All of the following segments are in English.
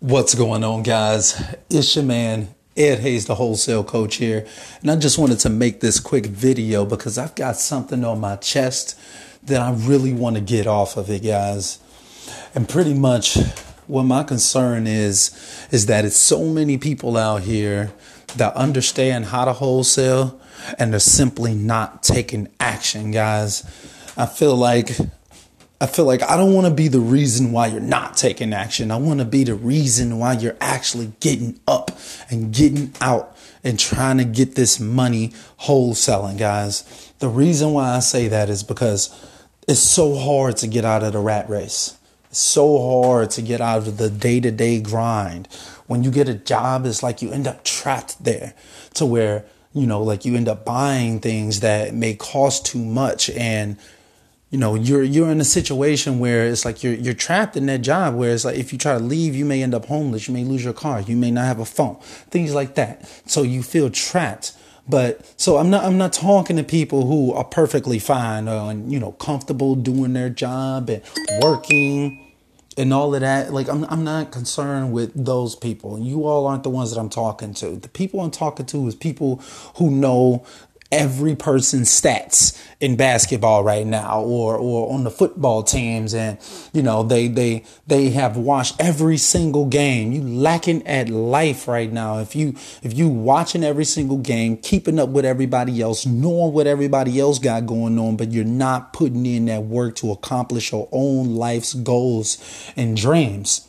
What's going on, guys? It's your man, Ed Hayes, the wholesale coach here. And I just wanted to make this quick video because I've got something on my chest that I really want to get off of it, guys. And pretty much what my concern is, is that it's so many people out here that understand how to wholesale and they're simply not taking action, guys. I feel like I feel like I don't want to be the reason why you're not taking action. I want to be the reason why you're actually getting up and getting out and trying to get this money wholesaling, guys. The reason why I say that is because it's so hard to get out of the rat race. It's so hard to get out of the day to day grind. When you get a job, it's like you end up trapped there to where, you know, like you end up buying things that may cost too much and you know you're you're in a situation where it's like you're you're trapped in that job where it's like if you try to leave you may end up homeless you may lose your car you may not have a phone things like that. So you feel trapped. But so I'm not I'm not talking to people who are perfectly fine and you know comfortable doing their job and working and all of that. Like I'm I'm not concerned with those people. You all aren't the ones that I'm talking to. The people I'm talking to is people who know every person's stats in basketball right now or or on the football teams. And you know they they they have watched every single game. You lacking at life right now. If you if you watching every single game keeping up with everybody else knowing what everybody else got going on but you're not putting in that work to accomplish your own life's goals and dreams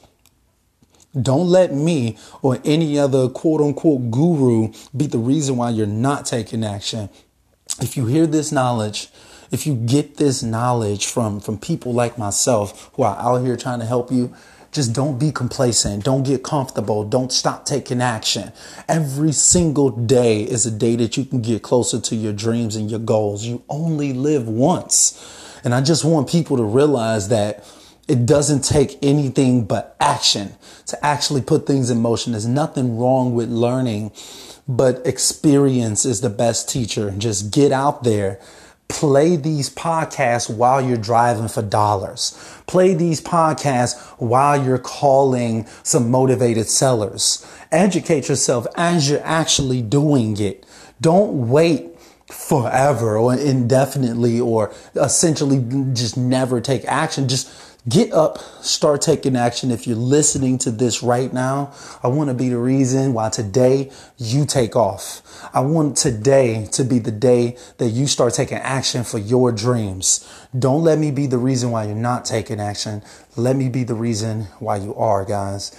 don't let me or any other quote unquote guru be the reason why you're not taking action. If you hear this knowledge, if you get this knowledge from, from people like myself who are out here trying to help you, just don't be complacent. Don't get comfortable. Don't stop taking action. Every single day is a day that you can get closer to your dreams and your goals. You only live once. And I just want people to realize that it doesn't take anything but action to actually put things in motion. There's nothing wrong with learning, but experience is the best teacher. Just get out there. Play these podcasts while you're driving for dollars. Play these podcasts while you're calling some motivated sellers. Educate yourself as you're actually doing it. Don't wait forever or indefinitely or essentially just never take action. Just Get up, start taking action. If you're listening to this right now, I want to be the reason why today you take off. I want today to be the day that you start taking action for your dreams. Don't let me be the reason why you're not taking action. Let me be the reason why you are, guys.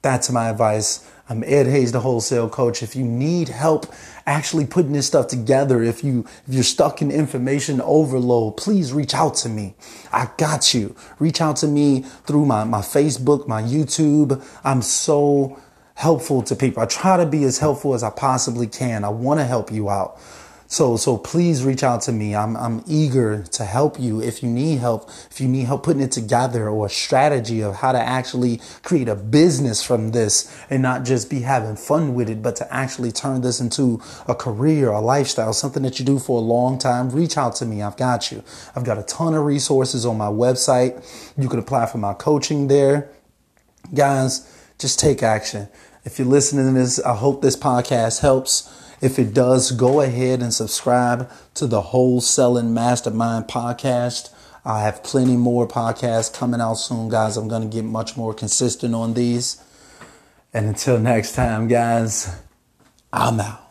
That's my advice. I'm Ed Hayes, the wholesale coach. If you need help actually putting this stuff together, if you if you're stuck in information overload, please reach out to me. I got you. Reach out to me through my, my Facebook, my YouTube. I'm so helpful to people. I try to be as helpful as I possibly can. I want to help you out. So, so please reach out to me. I'm, I'm eager to help you. If you need help, if you need help putting it together or a strategy of how to actually create a business from this and not just be having fun with it, but to actually turn this into a career, a lifestyle, something that you do for a long time, reach out to me. I've got you. I've got a ton of resources on my website. You can apply for my coaching there. Guys, just take action. If you're listening to this, I hope this podcast helps. If it does, go ahead and subscribe to the Wholesaling Mastermind podcast. I have plenty more podcasts coming out soon, guys. I'm going to get much more consistent on these. And until next time, guys, I'm out.